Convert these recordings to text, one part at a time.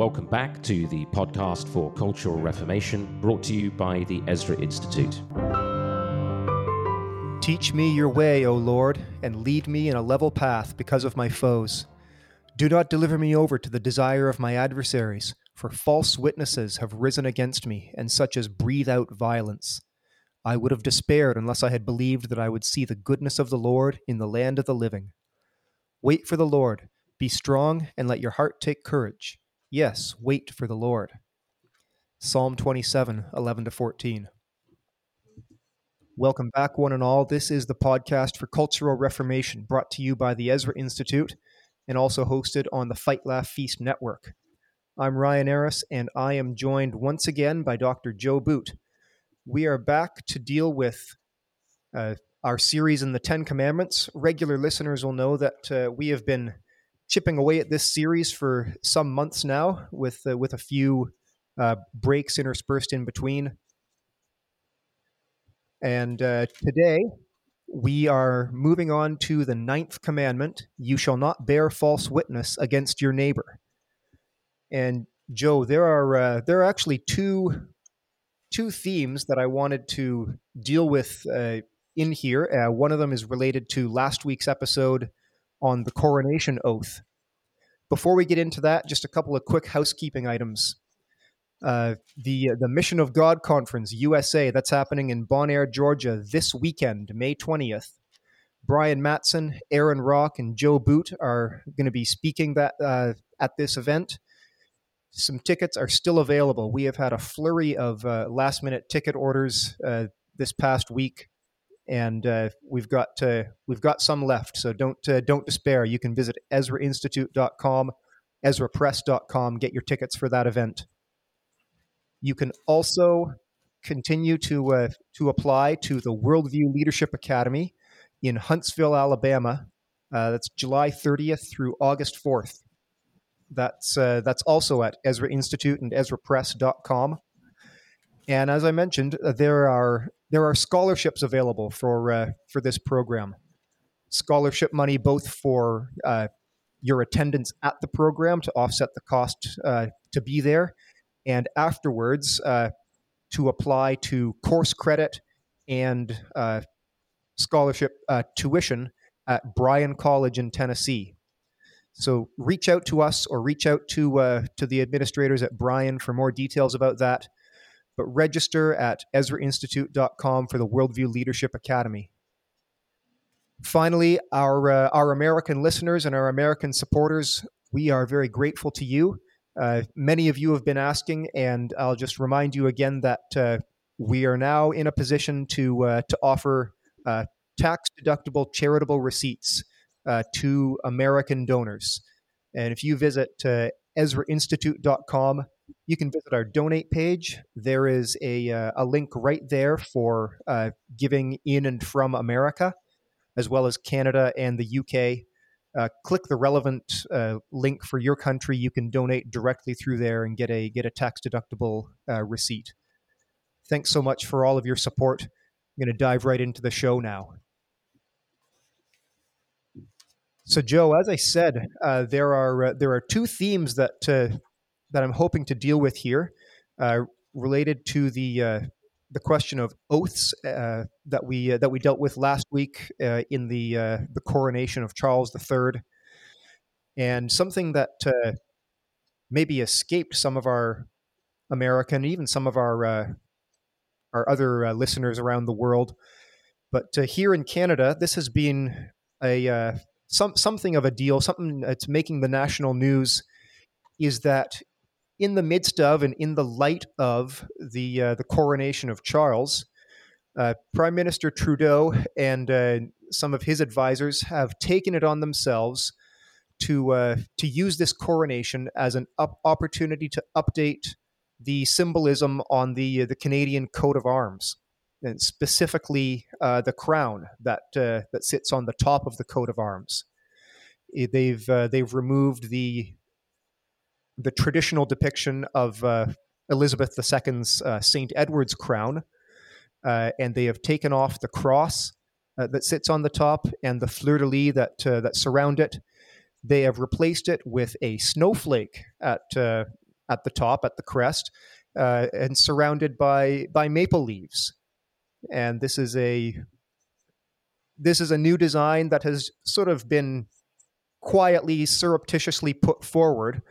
Welcome back to the podcast for Cultural Reformation, brought to you by the Ezra Institute. Teach me your way, O Lord, and lead me in a level path because of my foes. Do not deliver me over to the desire of my adversaries, for false witnesses have risen against me, and such as breathe out violence. I would have despaired unless I had believed that I would see the goodness of the Lord in the land of the living. Wait for the Lord. Be strong, and let your heart take courage. Yes, wait for the Lord. Psalm 27, 11 to 14. Welcome back, one and all. This is the podcast for Cultural Reformation, brought to you by the Ezra Institute and also hosted on the Fight Laugh Feast Network. I'm Ryan Eras, and I am joined once again by Dr. Joe Boot. We are back to deal with uh, our series in the Ten Commandments. Regular listeners will know that uh, we have been chipping away at this series for some months now, with uh, with a few uh, breaks interspersed in between. And uh, today we are moving on to the ninth commandment you shall not bear false witness against your neighbor. And Joe, there are uh, there are actually two two themes that I wanted to deal with uh, in here. Uh, one of them is related to last week's episode on the coronation oath. Before we get into that, just a couple of quick housekeeping items. Uh, the the Mission of God Conference USA that's happening in Bonaire, Georgia this weekend, May twentieth. Brian Mattson, Aaron Rock, and Joe Boot are going to be speaking that uh, at this event. Some tickets are still available. We have had a flurry of uh, last minute ticket orders uh, this past week, and uh, we've got we've got some left. So don't don't despair. You can visit EzraInstitute.com, EzraPress.com, get your tickets for that event. You can also continue to uh, to apply to the Worldview Leadership Academy in Huntsville, Alabama. Uh, that's July 30th through August 4th. That's uh, that's also at Ezra Institute and EzraPress.com. And as I mentioned, uh, there are there are scholarships available for uh, for this program. Scholarship money both for uh, your attendance at the program to offset the cost to be there, and afterwards uh, to apply to course credit and uh, scholarship uh, tuition at Bryan College in Tennessee. So reach out to us or reach out to uh, to the administrators at Bryan for more details about that. But register at EzraInstitute.com for the Worldview Leadership Academy. Finally, our uh, our American listeners and our American supporters, we are very grateful to you. Uh, many of you have been asking, and I'll just remind you again that uh, we are now in a position to uh, to offer uh, tax deductible charitable receipts uh, to American donors. And if you visit EzraInstitute.com, you can visit our donate page. There is a, a link right there for giving in and from America, as well as Canada and the UK uh, click the relevant uh, link for your country. You can donate directly through there and get a get a tax deductible uh, receipt. Thanks so much for all of your support. I'm going to dive right into the show now. So, Joe, as I said, uh, there are uh, there are two themes that uh, that I'm hoping to deal with here, related to the the question of oaths uh, that we uh, that we dealt with last week uh, in the uh, the coronation of Charles III, and something that uh, maybe escaped some of our American, even some of our uh, our other listeners around the world. But here in Canada, this has been a some something of a deal. Something that's making the national news is that in the midst of and in the light of the uh, the coronation of Charles, uh, Prime Minister Trudeau and uh, some of his advisors have taken it on themselves to uh, to use this coronation as an up- opportunity to update the symbolism on the uh, the Canadian coat of arms, and specifically uh, the crown that that sits on the top of the coat of arms. They've they've removed the the traditional depiction of uh, Elizabeth II's uh, St. Edward's crown, uh, and they have taken off the cross uh, that sits on the top and the fleur de lis that, uh, that surround it. They have replaced it with a snowflake at, at the top, at the crest, and surrounded by by maple leaves. And this is a this is a new design that has sort of been quietly, surreptitiously put forward,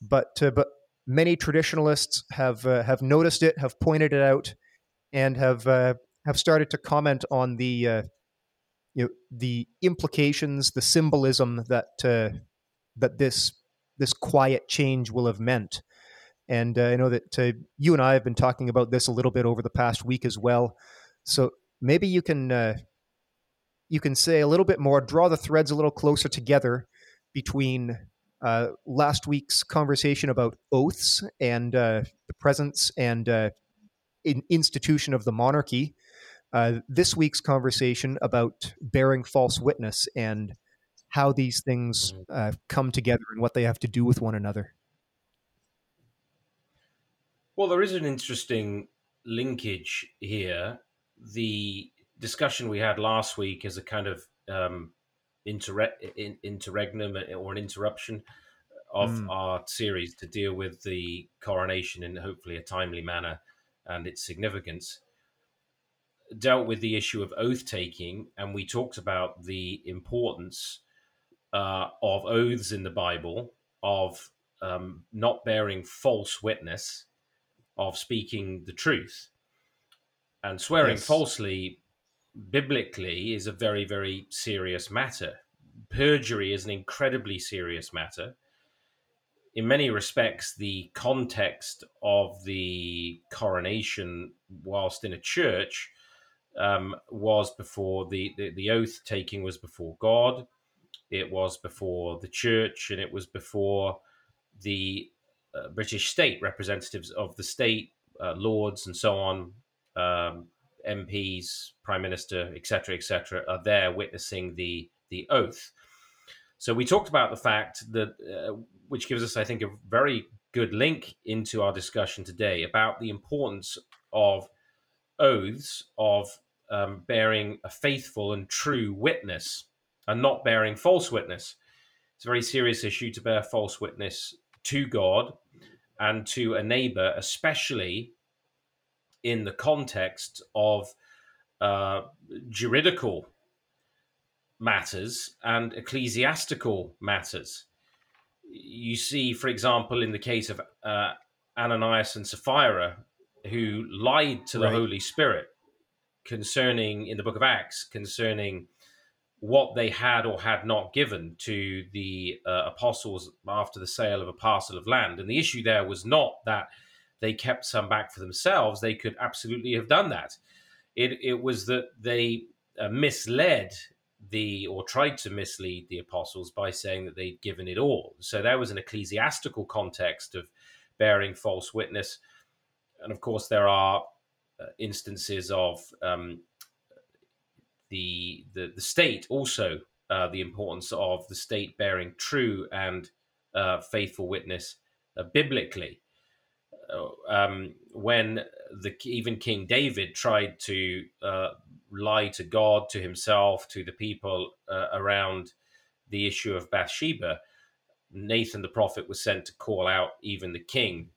but uh, but many traditionalists have uh, have noticed it, have pointed it out, and have uh, have started to comment on the uh, you know the implications, the symbolism that that this this quiet change will have meant. And I know that you and I have been talking about this a little bit over the past week as well. So maybe you can you can say a little bit more, draw the threads a little closer together between uh, last week's conversation about oaths and uh, the presence and uh, in institution of the monarchy. this week's conversation about bearing false witness and how these things mm-hmm. come together and what they have to do with one another. Well, there is an interesting linkage here. The discussion we had last week is a kind of um, inter- in, interregnum or an interruption of mm. our series to deal with the coronation in hopefully a timely manner and its significance. Dealt with the issue of oath taking, and we talked about the importance uh, of oaths in the Bible, of um, not bearing false witness, of speaking the truth. And swearing yes. falsely, biblically, is a very, very serious matter. Perjury is an incredibly serious matter. In many respects, the context of the coronation, whilst in a church, um, was before the, the, the oath taking was before God, it was before the church, and it was before the uh, British state representatives of the state, uh, lords, and so on, um, MPs, prime minister, etc., etc., are there witnessing the the oath. So we talked about the fact that, uh, which gives us, I think, a very good link into our discussion today about the importance of oaths of um, bearing a faithful and true witness and not bearing false witness. It's a very serious issue to bear false witness to God and to a neighbor, especially in the context of uh, juridical matters and ecclesiastical matters. You see, for example, in the case of uh, Ananias and Sapphira, who lied to the right. Holy Spirit concerning, in the book of Acts, concerning what they had or had not given to the uh, apostles after the sale of a parcel of land. And the issue there was not that they kept some back for themselves, they could absolutely have done that. It, it was that they uh, misled the or tried to mislead the apostles by saying that they'd given it all. So there was an ecclesiastical context of bearing false witness. And of course, there are uh, instances of um, the, the, the state also uh, the importance of the state bearing true and uh, faithful witness uh, biblically. Uh, um, when the even King David tried to uh, lie to God, to himself, to the people uh, around the issue of Bathsheba, Nathan the prophet was sent to call out even the king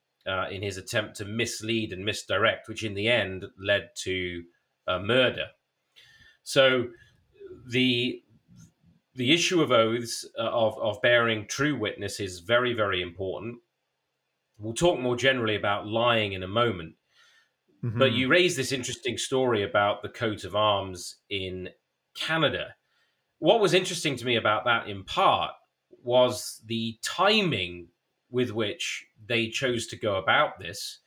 in his attempt to mislead and misdirect, which in the end led to murder. So the the issue of oaths uh, of of bearing true witness is very very important. We'll talk more generally about lying in a moment. Mm-hmm. But you raised this interesting story about the coat of arms in Canada. What was interesting to me about that, in part, was the timing with which they chose to go about this.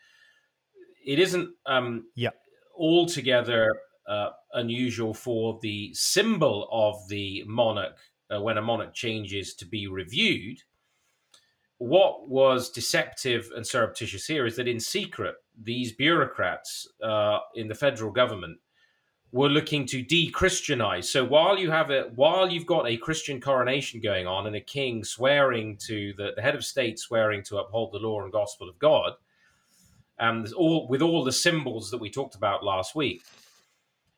It isn't um, yeah. altogether uh, unusual for the symbol of the monarch uh, when a monarch changes to be reviewed. What was deceptive and surreptitious here is that in secret, these bureaucrats uh, in the federal government were looking to de-Christianize. So while you have a while you've got a Christian coronation going on and a king swearing to the, the head of state swearing to uphold the law and gospel of God, and all with all the symbols that we talked about last week,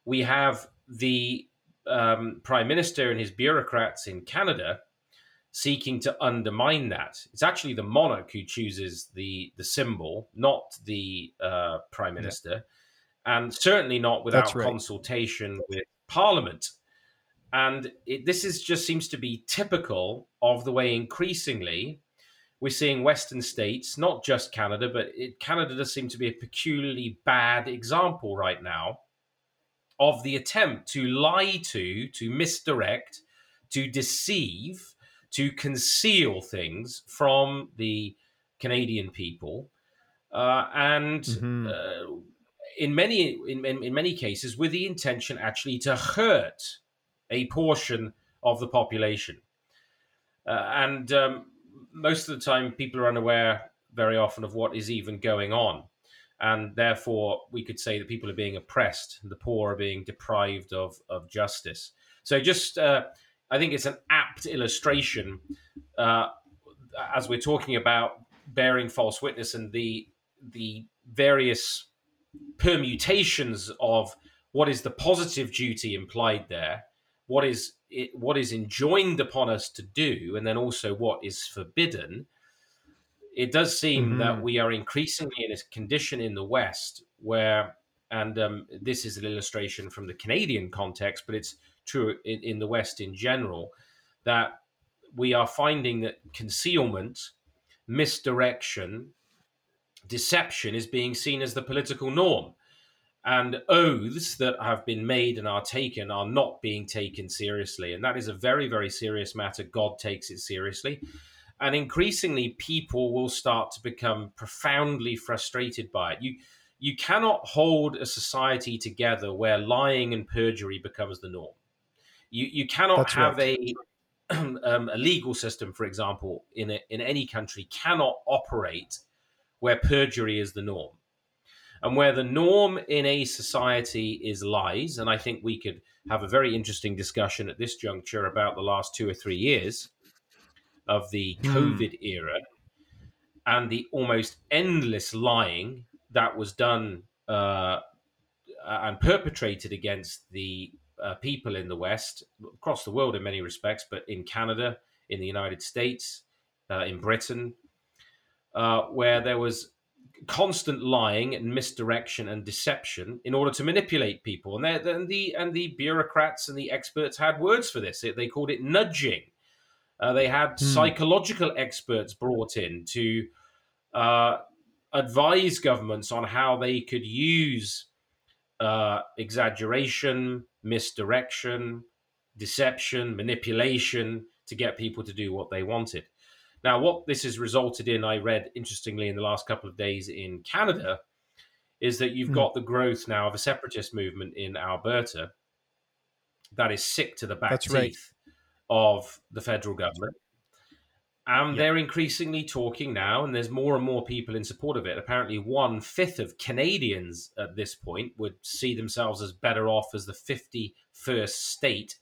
we have the um, prime minister and his bureaucrats in Canada seeking to undermine that. It's actually the monarch who chooses the the symbol, not the uh, prime minister, yeah. and certainly not without right. consultation with Parliament. And it, this is just seems to be typical of the way increasingly we're seeing Western states, not just Canada, but it, Canada does seem to be a peculiarly bad example right now of the attempt to lie to, to misdirect, to deceive, to conceal things from the Canadian people, uh, and mm-hmm. uh, in many in, in, in many cases with the intention actually to hurt a portion of the population. Uh, and um, most of the time, people are unaware very often of what is even going on. And therefore, we could say that people are being oppressed, the poor are being deprived of, of justice. So, just uh, I think it's an apt illustration uh, as we're talking about bearing false witness and the the various permutations of what is the positive duty implied there what is it, what is enjoined upon us to do, and then also what is forbidden, it does seem mm-hmm. that we are increasingly in a condition in the West where, and um, this is an illustration from the Canadian context, but it's true in, in the West in general, that we are finding that concealment, misdirection, deception is being seen as the political norm and oaths that have been made and are taken are not being taken seriously. And that is a very, very serious matter. God takes it seriously. And increasingly, people will start to become profoundly frustrated by it. You, you cannot hold a society together where lying and perjury becomes the norm. You, you cannot That's have right. a, um, a legal system, for example, in, a, in any country, cannot operate where perjury is the norm and where the norm in a society is lies. And I think we could have a very interesting discussion at this juncture about the last two or three years of the mm. COVID era and the almost endless lying that was done uh, and perpetrated against the uh, people in the West, across the world in many respects, but in Canada, in the United States, uh, in Britain, uh, where there was constant lying and misdirection and deception in order to manipulate people. And, and the and the bureaucrats and the experts had words for this. They called it nudging. Uh, they had hmm. psychological experts brought in to uh, advise governments on how they could use uh, exaggeration, misdirection, deception, manipulation to get people to do what they wanted. Now, what this has resulted in, I read interestingly in the last couple of days in Canada, is that you've mm. got the growth now of a separatist movement in Alberta that is sick to the back That's teeth right. of the federal government. And they're increasingly talking now, and there's more and more people in support of it. Apparently, one fifth of Canadians at this point would see themselves as better off as the 51st state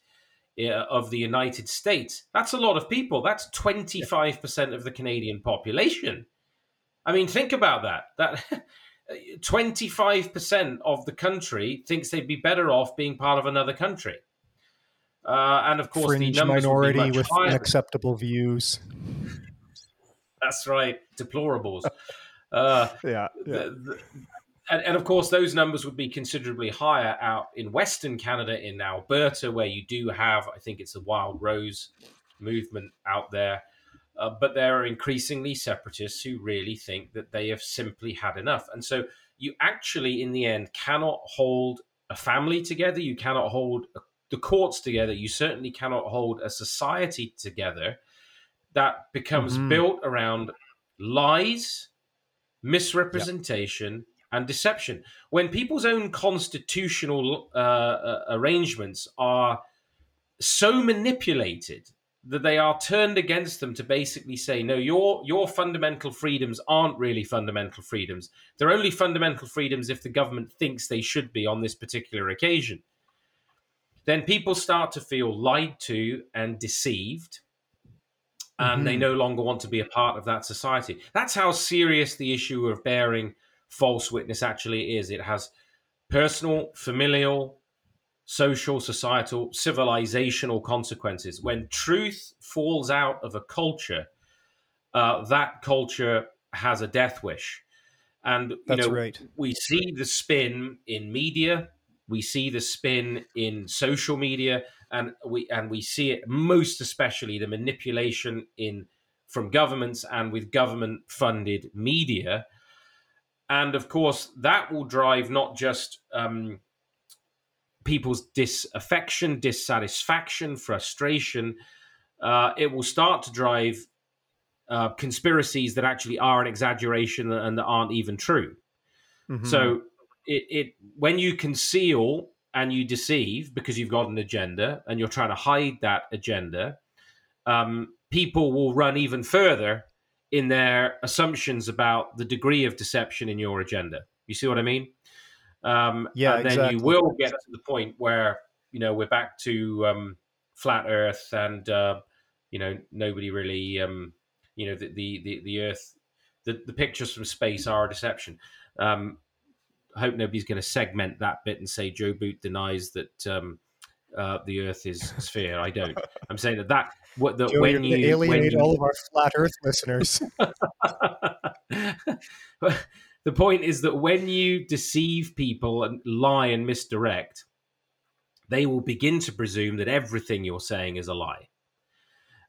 uh, of the United States. That's a lot of people. That's 25% of the Canadian population. I mean, think about that. That 25% of the country thinks they'd be better off being part of another country. Uh, and of course, Fringe the minority with higher. unacceptable views. That's right, deplorables. Uh, yeah, yeah. The, the, and, and, of course, those numbers would be considerably higher out in Western Canada, in Alberta, where you do have, I think it's the Wildrose movement out there. Uh, but there are increasingly separatists who really think that they have simply had enough. And so you actually, in the end, cannot hold a family together. You cannot hold the courts together. You certainly cannot hold a society together that becomes mm-hmm. built around lies, misrepresentation, and deception. When people's own constitutional uh, uh, arrangements are so manipulated that they are turned against them to basically say, no, your your fundamental freedoms aren't really fundamental freedoms. They're only fundamental freedoms if the government thinks they should be on this particular occasion. Then people start to feel lied to and deceived, and mm-hmm. they no longer want to be a part of that society. That's how serious the issue of bearing false witness actually is. It has personal, familial, social, societal, civilizational consequences. When truth falls out of a culture, uh, that culture has a death wish. And you know, right. we see the spin in media, we see the spin in social media, and we and we see it most especially the manipulation in from governments and with government funded media. And of course, that will drive not just um, people's disaffection, dissatisfaction, frustration. Uh, it will start to drive uh, conspiracies that actually are an exaggeration and that aren't even true. Mhm. So it, it when you conceal and you deceive because you've got an agenda and you're trying to hide that agenda, um, people will run even further in their assumptions about the degree of deception in your agenda. You see what I mean? Um, Yeah, and then exactly. you will get to the point where you know we're back to um, flat Earth, and uh, you know nobody really, um, you know, the the the, the Earth, the, the pictures from space are a deception. Um, I hope nobody's going to segment that bit and say Joe Boot denies that um, uh, the Earth is a sphere. I don't. I'm saying that that what the Joe, when you're when alienate you, all of our flat Earth listeners. the point is that when you deceive people and lie and misdirect, they will begin to presume that everything you're saying is a lie.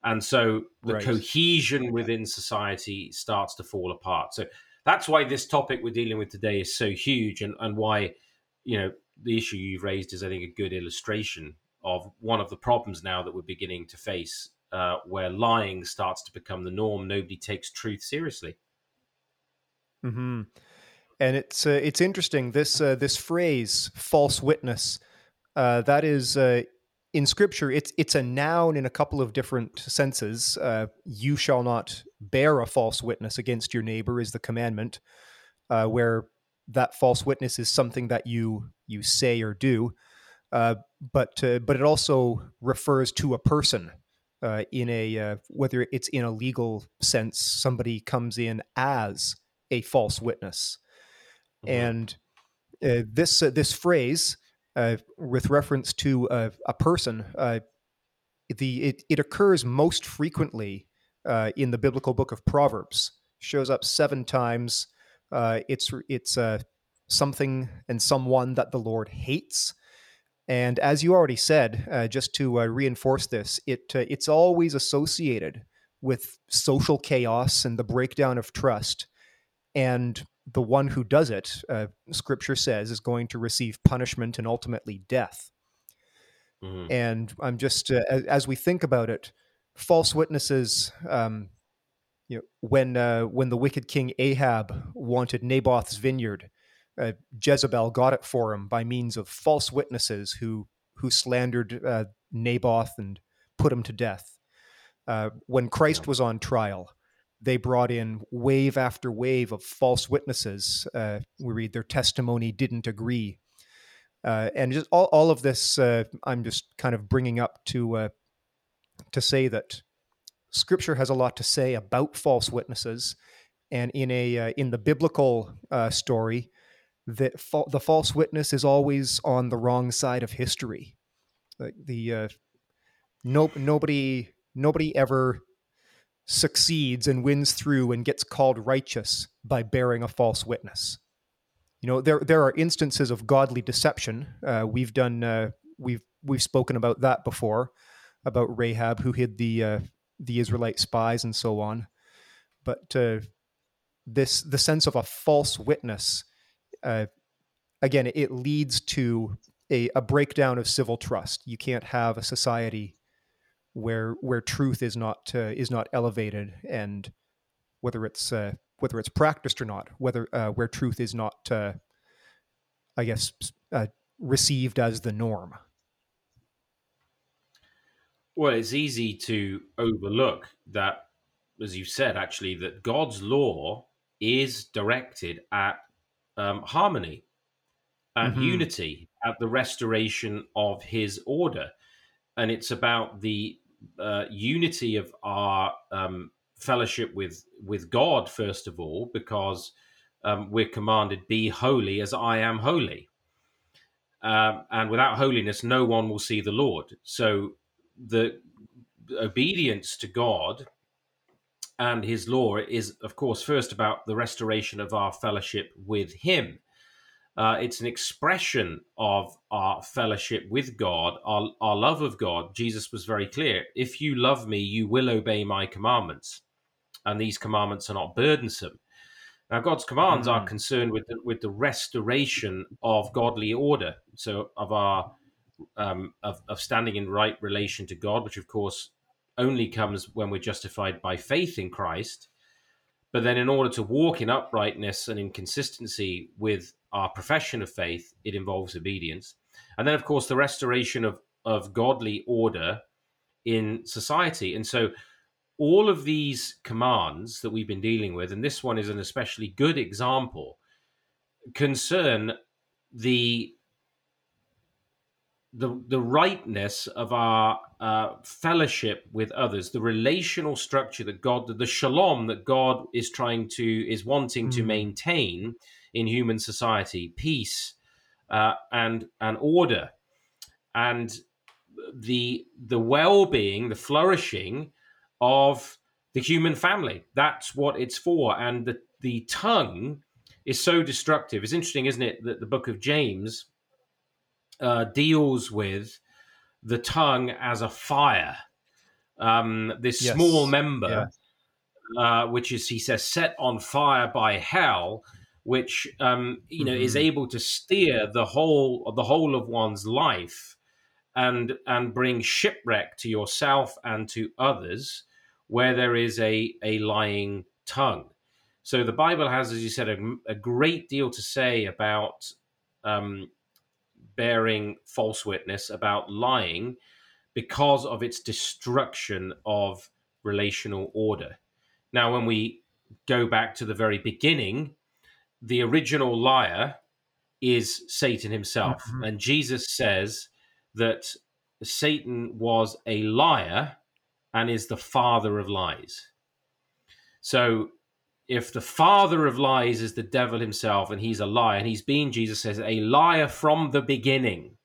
And so the Right. cohesion within society starts to fall apart. So that's why this topic we're dealing with today is so huge and, and why, you know, the issue you've raised is, I think, a good illustration of one of the problems now that we're beginning to face uh, where lying starts to become the norm. Nobody takes truth seriously. hmm And it's uh, it's interesting this uh, this phrase "false witness" uh, that is uh, in Scripture. It's it's a noun in a couple of different senses. Uh, you shall not bear a false witness against your neighbor is the commandment, uh, where that false witness is something that you you say or do. Uh, but uh, but it also refers to a person uh, in a uh, whether it's in a legal sense. Somebody comes in as a false witness. Mhm. And uh, this uh, this phrase, uh, with reference to uh, a person, uh, the it, it occurs most frequently uh, in the biblical book of Proverbs. Shows up seven times. Uh, it's it's uh, something and someone that the Lord hates. And as you already said, just to reinforce this, it it's always associated with social chaos and the breakdown of trust. And the one who does it, uh, Scripture says, is going to receive punishment and ultimately death. Mhm. And I'm just uh, as, as we think about it, false witnesses. Um, you know, when uh, when the wicked king Ahab wanted Naboth's vineyard, uh, Jezebel got it for him by means of false witnesses who who slandered uh, Naboth and put him to death. Uh, when Christ was on trial, they brought in wave after wave of false witnesses. Uh, we read their testimony didn't agree. Uh, and just all, all of this, uh, I'm just kind of bringing up to uh, to say that Scripture has a lot to say about false witnesses, and in a uh, in the biblical uh, story, that fa- the false witness is always on the wrong side of history. Like the no nobody nobody ever succeeds and wins through and gets called righteous by bearing a false witness. You know, there there are instances of godly deception. Uh, we've done uh, we've we've spoken about that before, about Rahab who hid the uh, the Israelite spies and so on. But uh, this the sense of a false witness, uh, again, it leads to a, a breakdown of civil trust. You can't have a society where where truth is not uh, is not elevated and whether it's uh, whether it's practiced or not whether uh, where truth is not uh, I guess uh, received as the norm. Well, it's easy to overlook that, as you said, actually, that God's law is directed at um, harmony and Mhm. unity, at the restoration of His order, and it's about the uh, unity of our um, fellowship with with God first of all, because um, we're commanded, "Be holy as I am holy." um, and without holiness, no one will see the Lord. So the obedience to God and His law is, of course, first about the restoration of our fellowship with Him. Uh, it's an expression of our fellowship with God, our, our love of God. Jesus was very clear if you love me, you will obey my commandments. And these commandments are not burdensome. Now, God's commands mm-hmm. are mm. concerned with the, with the restoration of godly order, so of our um, of, of standing in right relation to God, which of course only comes when we're justified by faith in Christ. But then, in order to walk in uprightness and in consistency with our profession of faith, it involves obedience. And then, of course, the restoration of, of godly order in society. And so, all of these commands that we've been dealing with, and this one is an especially good example, concern the the the rightness of our uh, fellowship with others, the relational structure that God, the shalom that God is trying to is wanting mm. to maintain in human society, peace uh, and and order, and the the well being, the flourishing of the human family. That's what it's for, and the the tongue is so destructive. It's interesting, isn't it, that the book of James uh, deals with the tongue as a fire. Um, this yes. small member, uh, which is, he says, set on fire by hell, which um, you know mm-hmm. is able to steer the whole the whole of one's life, and and bring shipwreck to yourself and to others, where there is a a lying tongue. So the Bible has, as you said, a, a great deal to say about um, bearing false witness, about lying, because of its destruction of relational order. Now, when we go back to the very beginning, the original liar is Satan himself. Mm-hmm. And Jesus says that Satan was a liar and is the father of lies. So if the father of lies is the devil himself and he's a liar and he's been jesus says a liar from the beginning.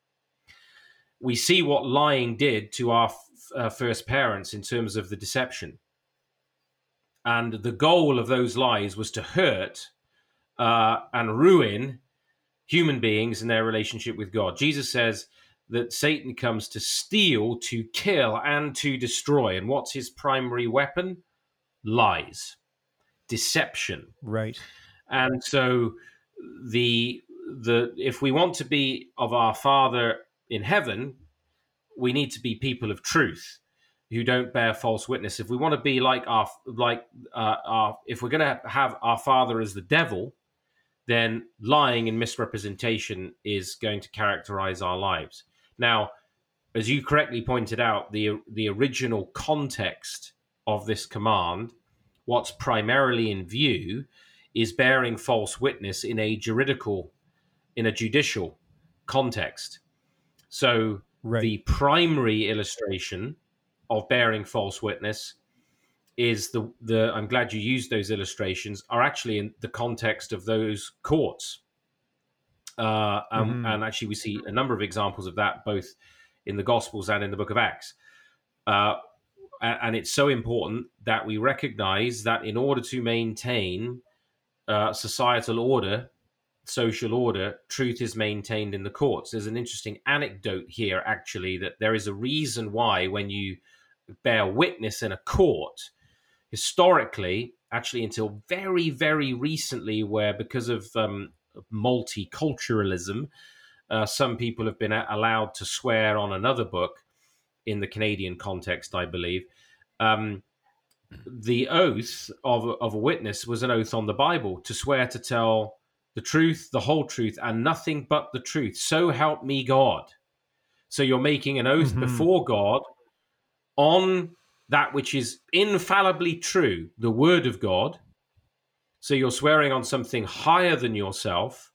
We see what lying did to our uh, first parents in terms of the deception. And the goal of those lies was to hurt uh, and ruin human beings and their relationship with god. Jesus says that satan comes to steal to kill and to destroy. And what's his primary weapon? Lies deception. Right. And so the the if we want to be of our Father in heaven, we need to be people of truth who don't bear false witness. If we want to be like our like uh, our if we're going to have our Father as the devil, then lying and misrepresentation is going to characterize our lives. Now, as you correctly pointed out, the the original context of this command what's primarily in view is bearing false witness in a juridical, in a judicial context. So right. the primary illustration of bearing false witness is the the I'm glad you used those illustrations are actually in the context of those courts. Uh, and, mm-hmm. and, actually, we see a number of examples of that both in the Gospels and in the Book of Acts. Uh, and it's so important that we recognize that in order to maintain uh, societal order, social order, truth is maintained in the courts. There's an interesting anecdote here, actually, that there is a reason why when you bear witness in a court, historically, actually until very, very recently, where because of um, multiculturalism, uh, some people have been allowed to swear on another book in the Canadian context, I believe. Um, the oath of, of a witness was an oath on the Bible to swear to tell the truth, the whole truth, and nothing but the truth. So help me God. So you're making an oath mm-hmm. before God on that which is infallibly true, the word of God. So you're swearing on something higher than yourself,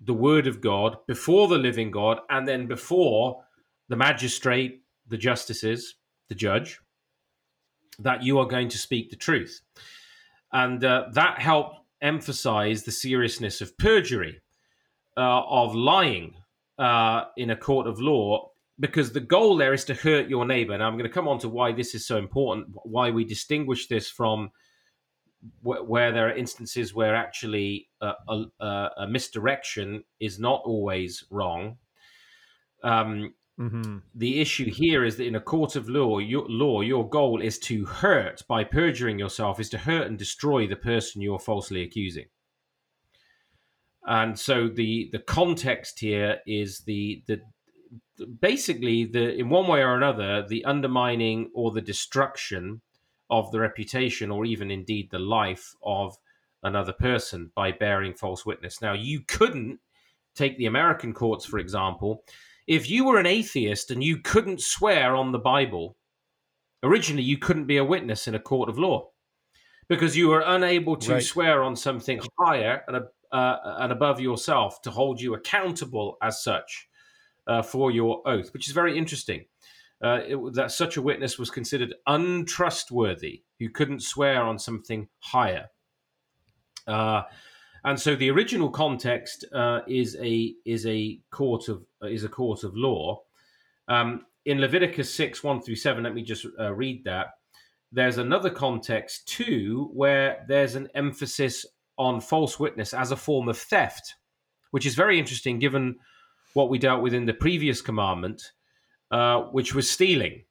the word of God, before the living God, and then before the magistrate, the justices, the judge, that you are going to speak the truth. And uh, that helped emphasize the seriousness of perjury, uh, of lying, uh, in a court of law because the goal there is to hurt your neighbor. Now, I'm going to come on to why this is so important, why we distinguish this from wh- where there are instances where actually a, a, a misdirection is not always wrong. Um, mm-hmm. The issue here is that in a court of law, your, law, your goal is to hurt by perjuring yourself, is to hurt and destroy the person you're falsely accusing. And so the the context here is the the basically the in one way or another the undermining or the destruction of the reputation or even indeed the life of another person by bearing false witness. Now, you couldn't take the American courts, for example, if you were an atheist and you couldn't swear on the Bible, originally you couldn't be a witness in a court of law because you were unable to right. swear on something higher and, uh, and above yourself to hold you accountable as such uh, for your oath, which is very interesting uh, it, that such a witness was considered untrustworthy, who couldn't swear on something higher. And so the original context uh, is a is a court of is a court of law. Um, in Leviticus six one through seven, let me just uh, read that. There's another context too, where there's an emphasis on false witness as a form of theft, which is very interesting given what we dealt with in the previous commandment uh, which was stealing.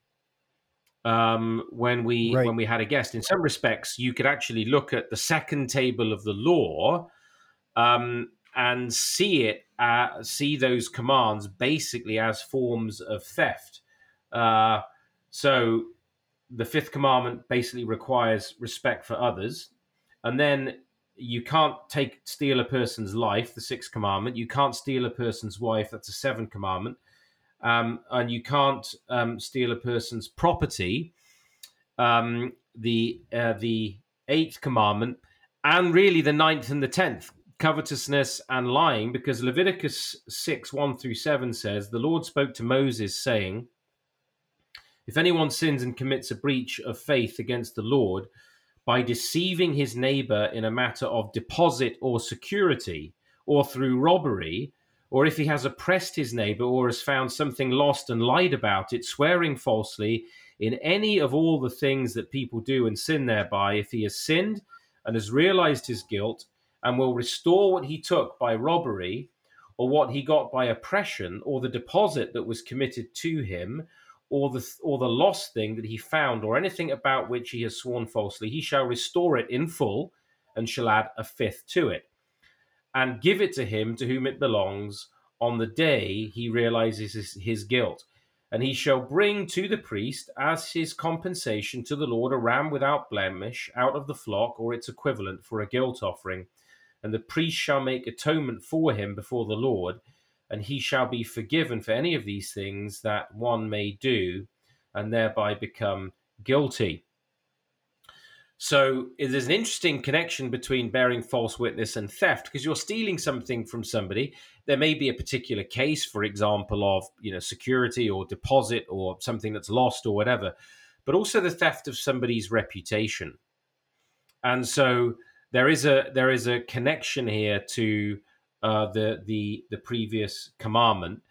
Um, when we right. when we had a guest, in some respects, you could actually look at the second table of the law um, and see it, uh, see those commands basically as forms of theft. Uh, so the fifth commandment basically requires respect for others, and then you can't take steal a person's life. The sixth commandment. You can't steal a person's wife. That's a seventh commandment um, and you can't um, steal a person's property. Um, the uh, the eighth commandment, and really the ninth and the tenth, covetousness and lying, because Leviticus six one through seven says the Lord spoke to Moses saying, "If anyone sins and commits a breach of faith against the Lord." By deceiving his neighbor in a matter of deposit or security, or through robbery, or if he has oppressed his neighbor or has found something lost and lied about it, swearing falsely in any of all the things that people do and sin thereby, if he has sinned and has realized his guilt and will restore what he took by robbery or what he got by oppression or the deposit that was committed to him or the or the lost thing that he found or anything about which he has sworn falsely he shall restore it in full and shall add a fifth to it and give it to him to whom it belongs on the day he realizes his, his, guilt. And he shall bring to the priest as his compensation to the Lord a ram without blemish out of the flock or its equivalent for a guilt offering. And the priest shall make atonement for him before the Lord, and he shall be forgiven for any of these things that one may do and thereby become guilty. So there's an interesting connection between bearing false witness and theft because you're stealing something from somebody. There may be a particular case, for example, of you know security or deposit or something that's lost or whatever, but also the theft of somebody's reputation. And so there is a there is a connection here to uh, the the the previous commandment,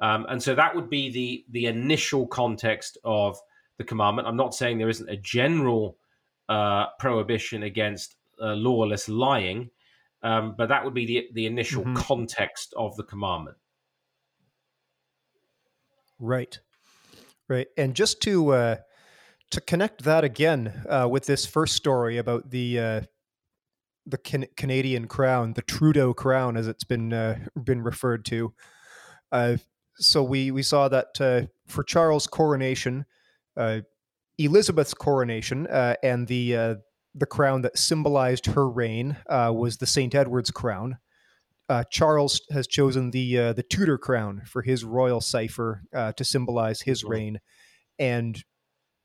um, and so that would be the the initial context of the commandment. I'm not saying there isn't a general uh, prohibition against uh, lawless lying, um, but that would be the the initial mm-hmm. context of the commandment. Right, right, and just to uh, to connect that again uh, with this first story about the uh, the can- Canadian crown, the Trudeau crown, as it's been uh, been referred to. Uh, so we we saw that uh, for Charles' coronation, uh, Elizabeth's coronation uh, and the uh, the crown that symbolized her reign uh, was the Saint Edward's crown. Uh, Charles has chosen the uh, the Tudor crown for his royal cipher uh, to symbolize his mm-hmm. reign, and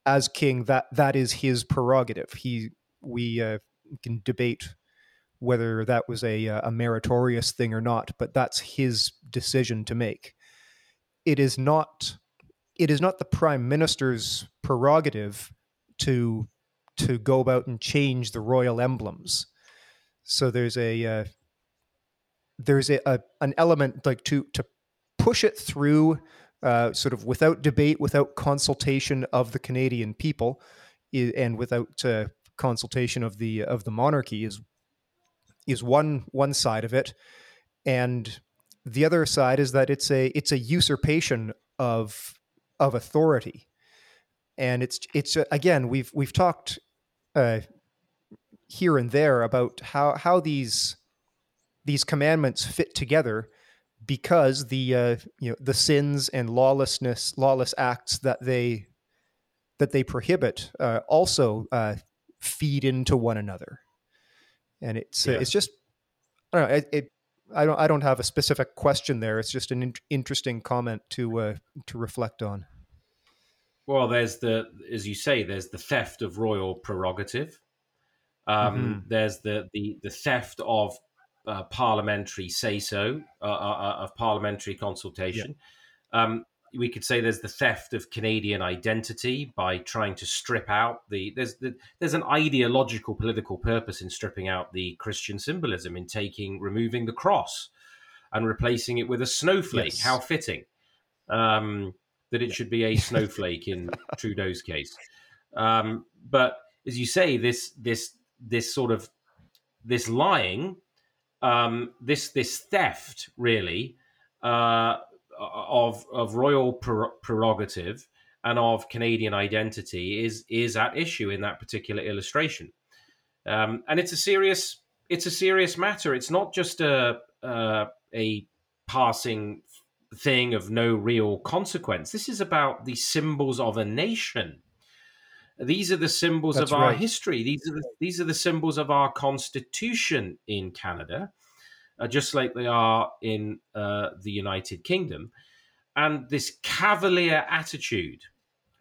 as king, that that is his prerogative. He we can debate whether that was a, a meritorious thing or not, but that's his decision to make. It is not it is not the prime minister's prerogative to to go about and change the royal emblems. So there's a uh, there's a, a, an element like to to push it through uh, sort of without debate, without consultation of the Canadian people, and without uh, consultation of the of the monarchy is is one one side of it, and the other side is that it's a it's a usurpation of of authority, and it's it's again we've we've talked uh, here and there about how how these these commandments fit together because the uh, you know the sins and lawlessness lawless acts that they that they prohibit uh, also uh, feed into one another and it's uh, yeah. it's just I don't know it, it, I don't I don't have a specific question there it's just an in- interesting comment to uh, to reflect on well there's the as you say there's the theft of royal prerogative um, mm-hmm. there's the, the the theft of uh, parliamentary say so uh, uh, uh, of parliamentary consultation. Yeah. Um, we could say there's the theft of Canadian identity by trying to strip out the there's the, there's an ideological political purpose in stripping out the Christian symbolism in taking removing the cross and replacing it with a snowflake. Yes. How fitting um, that it should be a snowflake in Trudeau's case. Um, but as you say, this this this sort of this lying um, this this theft really uh, of of royal prerogative and of Canadian identity is is at issue in that particular illustration, um, and it's a serious it's a serious matter. It's not just a uh, a passing thing of no real consequence. This is about the symbols of a nation. These are the symbols That's of our history. These are the, these are the symbols of our constitution in Canada, uh, just like they are in uh, the United Kingdom. And this cavalier attitude,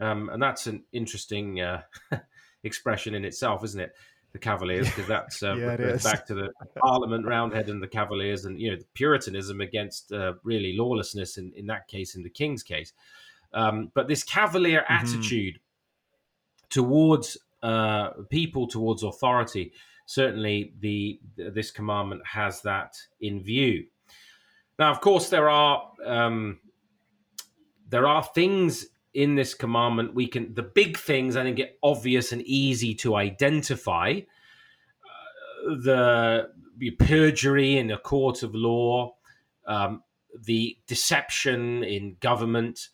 um, and that's an interesting uh, expression in itself, isn't it? The Cavaliers, because that's uh, yeah, back to the Parliament Roundhead and the Cavaliers, and you know the Puritanism against uh, really lawlessness in, in that case, in the King's case. Um, but this cavalier mm-hmm. attitude towards uh, people, towards authority, certainly the this commandment has that in view. Now, of course, there are um, there are things in this commandment we can the big things I think get obvious and easy to identify. Uh, the, perjury in a court of law, um, the deception in government,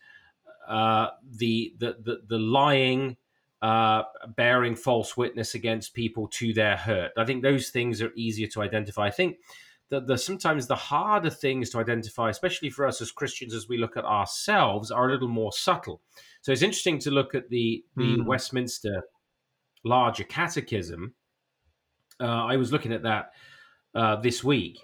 uh, the, the the the lying uh, bearing false witness against people to their hurt. I think those things are easier to identify. I think that the sometimes the harder things to identify, especially for us as Christians, as we look at ourselves, are a little more subtle. So it's interesting to look at the the mm. Westminster Larger Catechism. Uh, I was looking at that uh, this week,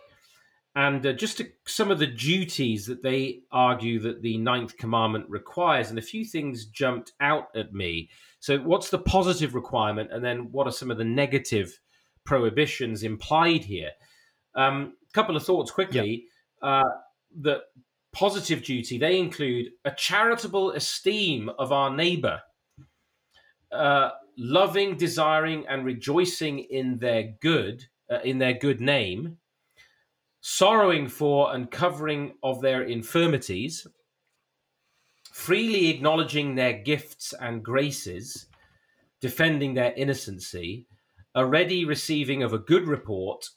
and uh, just to, some of the duties that they argue that the ninth commandment requires, and a few things jumped out at me. So, what's the positive requirement, and then what are some of the negative prohibitions implied here? A um, couple of thoughts quickly. Uh, the positive duty they include a charitable esteem of our neighbor, uh, loving, desiring, and rejoicing in their good, uh, in their good name sorrowing for and covering of their infirmities, freely acknowledging their gifts and graces, defending their innocency, a ready receiving of a good report,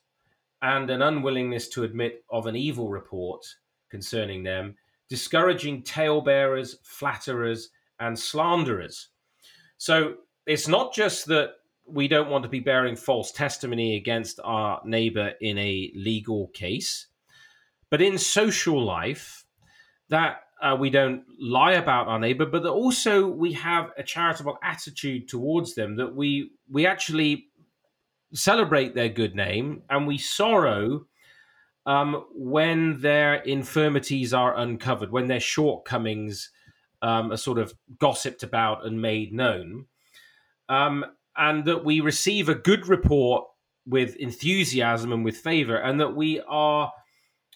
and an unwillingness to admit of an evil report concerning them, discouraging talebearers, flatterers, and slanderers. So it's not just that we don't want to be bearing false testimony against our neighbor in a legal case. But in social life, that uh, we don't lie about our neighbor, but that also we have a charitable attitude towards them, that we we actually celebrate their good name and we sorrow um, when their infirmities are uncovered, when their shortcomings um, are sort of gossiped about and made known. Um, and that we receive a good report with enthusiasm and with favor, and that we are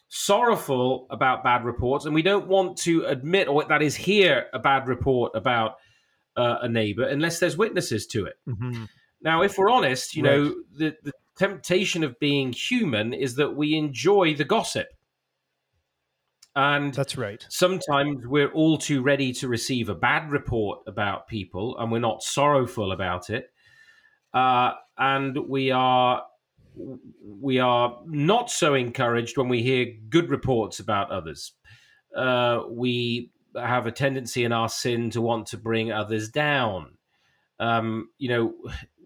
sorrowful about bad reports, and we don't want to admit or that is hear a bad report about uh, a neighbor unless there's witnesses to it. Mm-hmm. Now, if we're honest, you right. know, the, the temptation of being human is that we enjoy the gossip. And that's right. Sometimes we're all too ready to receive a bad report about people, and we're not sorrowful about it. Uh, and we are we are not so encouraged when we hear good reports about others. Uh, we have a tendency in our sin to want to bring others down. Um, you know,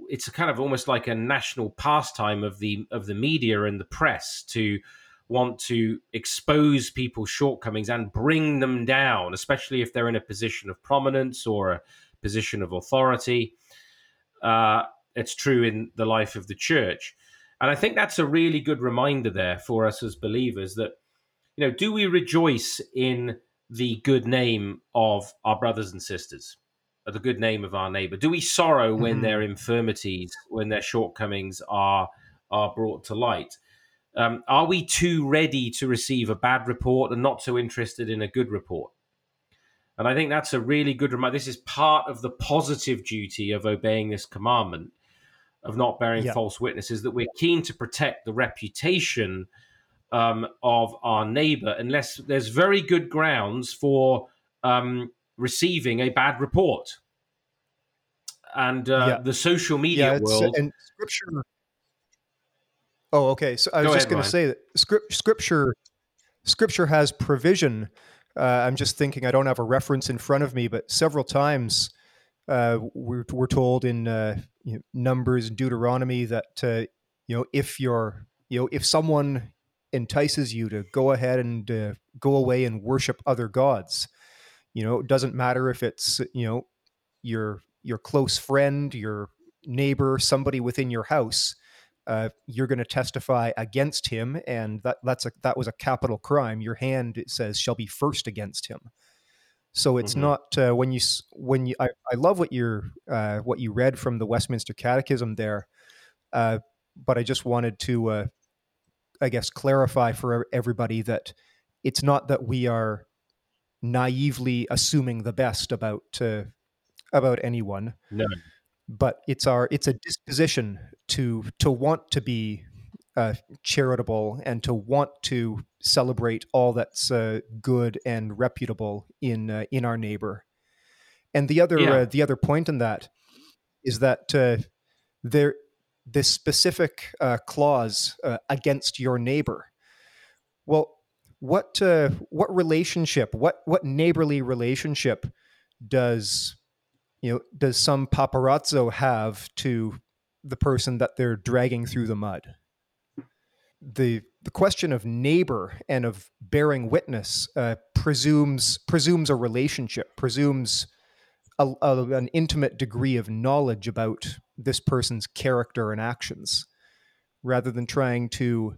it's kind of almost like a national pastime of the of the media and the press to want to expose people's shortcomings and bring them down, especially if they're in a position of prominence or a position of authority. Uh, it's true in the life of the church. And I think that's a really good reminder there for us as believers that, you know, do we rejoice in the good name of our brothers and sisters, or the good name of our neighbor? Do we sorrow when mm-hmm. their infirmities, when their shortcomings are are brought to light? Um, are we too ready to receive a bad report and not so interested in a good report? And I think that's a really good reminder. This is part of the positive duty of obeying this commandment of not bearing yeah. false witnesses that we're keen to protect the reputation um, of our neighbor unless there's very good grounds for um, receiving a bad report. And uh, yeah. the social media yeah, world. And scripture. Oh, okay. So I was Go just going to say that script, scripture, scripture has provision. Uh, I'm just thinking. I don't have a reference in front of me, but several times uh, we're, we're told in uh, you know, Numbers Deuteronomy that uh, you know if you're you know if someone entices you to go ahead and uh, go away and worship other gods, you know it doesn't matter if it's you know your your close friend, your neighbor, somebody within your house. Uh, you're going to testify against him, and that that's a that was a capital crime. Your hand it says shall be first against him. So it's mm-hmm. not uh, when you when you I, I love what you're uh, what you read from the Westminster Catechism there, uh, but I just wanted to uh, I guess clarify for everybody that it's not that we are naively assuming the best about uh, about anyone. No. But it's our it's a disposition to to want to be uh, charitable and to want to celebrate all that's uh, good and reputable in uh, in our neighbor. And the other yeah. Uh, the other point in that is that uh, there this specific uh, clause against your neighbor. Well, what what relationship, what what neighborly relationship does you know does some paparazzo have to the person that they're dragging through the mud? The the question of neighbor and of bearing witness uh, presumes presumes a relationship, presumes a, a, an intimate degree of knowledge about this person's character and actions, rather than trying to,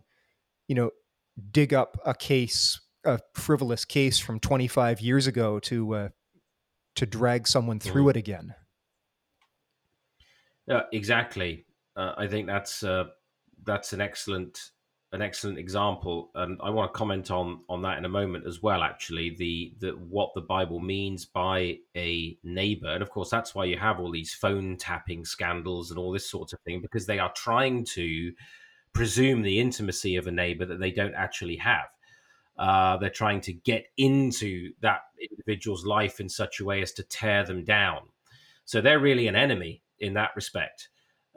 you know, dig up a case, a frivolous case from 25 years ago to uh, to drag someone through mm-hmm. it again. Yeah, exactly. Uh, I think that's uh, that's an excellent an excellent example, and I want to comment on on that in a moment as well. Actually, the the what the Bible means by a neighbor, and of course that's why you have all these phone tapping scandals and all this sort of thing because they are trying to presume the intimacy of a neighbor that they don't actually have. Uh, they're trying to get into that individual's life in such a way as to tear them down. So they're really an enemy in that respect.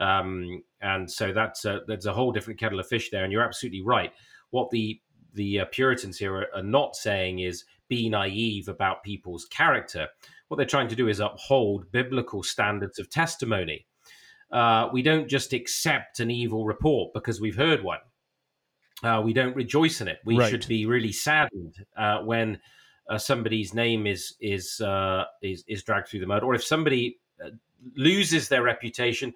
Um, and so that's a, that's a whole different kettle of fish there. And you're absolutely right. What the the uh, Puritans here are, are, not saying is be naive about people's character. What they're trying to do is uphold biblical standards of testimony. Uh, we don't just accept an evil report because we've heard one. Uh, we don't rejoice in it. We right. should be really saddened uh, when uh, somebody's name is is, uh, is is dragged through the mud, or if somebody loses their reputation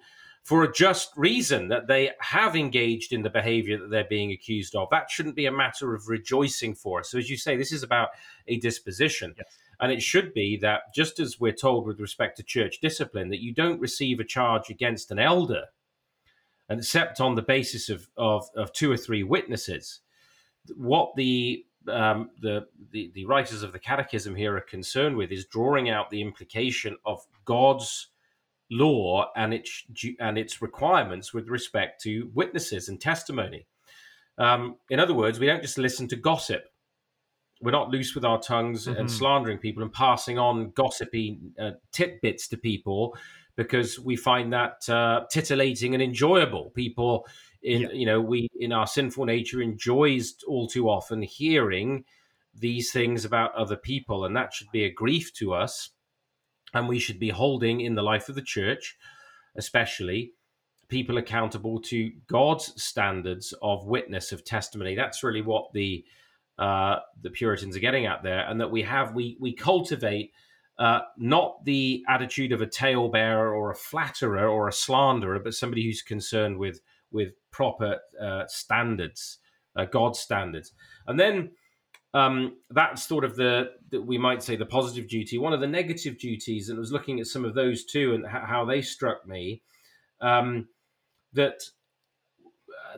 for a just reason that they have engaged in the behavior that they're being accused of. That shouldn't be a matter of rejoicing for us. So, as you say, this is about a disposition. Yes. And it should be that, just as we're told with respect to church discipline, that you don't receive a charge against an elder except on the basis of, of, of two or three witnesses. What the um, the, the, the writers of the Catechism here are concerned with is drawing out the implication of God's law and its and its requirements with respect to witnesses and testimony. Um, in other words, we don't just listen to gossip. we're not loose with our tongues mm-hmm. and slandering people and passing on gossipy uh, tidbits to people because we find that uh, titillating and enjoyable. People in yeah. you know we in our sinful nature enjoys all too often hearing these things about other people, and that should be a grief to us. And we should be holding in the life of the church, especially people accountable to God's standards of witness of testimony. That's really what the uh, the Puritans are getting at there, and that we have we we cultivate uh, not the attitude of a talebearer or a flatterer or a slanderer, but somebody who's concerned with with proper uh, standards, uh, God standards, and then. Um, that's sort of the, the, we might say the positive duty. One of the negative duties, and I was looking at some of those too, and how they struck me. Um, that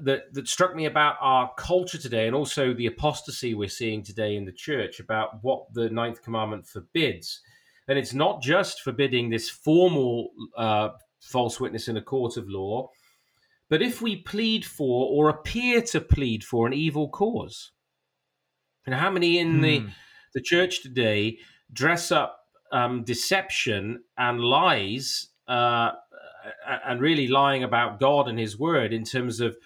that that struck me about our culture today, and also the apostasy we're seeing today in the church about what the ninth commandment forbids. And it's not just forbidding this formal uh, false witness in a court of law, but if we plead for or appear to plead for an evil cause. And how many in the hmm. the church today dress up um, deception and lies uh, and really lying about God and His Word in terms of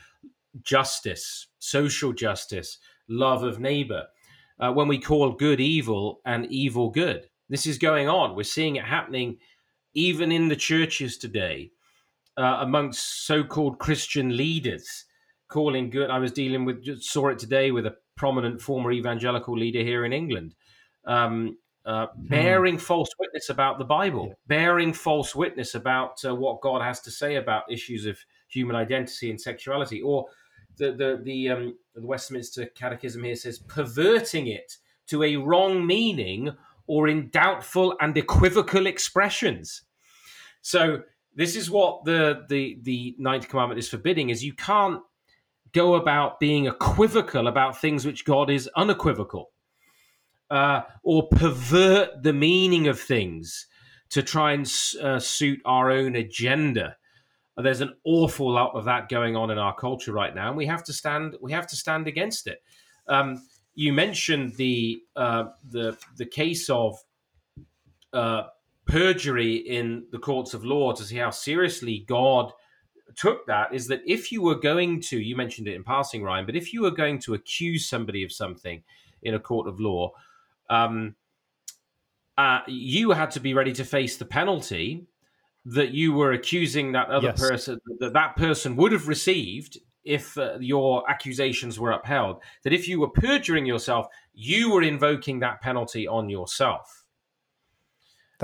justice, social justice, love of neighbor. Uh, when we call good evil and evil good, this is going on. We're seeing it happening even in the churches today, uh, amongst so-called Christian leaders, calling good. I was dealing with, just saw it today with a prominent former evangelical leader here in England. Um, uh, hmm. bearing false witness about the Bible, yeah. bearing false witness about uh, what God has to say about issues of human identity and sexuality, or the the the, um, the Westminster Catechism here says perverting it to a wrong meaning or in doubtful and equivocal expressions. So this is what the the the ninth commandment is forbidding: is you can't go about being equivocal about things which God is unequivocal uh, or pervert the meaning of things to try and uh, suit our own agenda. There's an awful lot of that going on in our culture right now, and we have to stand. We have to stand against it. Um, you mentioned the uh, the the case of uh, perjury in the courts of law to see how seriously God took that. Is that if you were going to, you mentioned it in passing, Ryan, but if you were going to accuse somebody of something in a court of law, um, uh, you had to be ready to face the penalty that you were accusing that other yes. person that that person would have received if uh, your accusations were upheld that if you were perjuring yourself you were invoking that penalty on yourself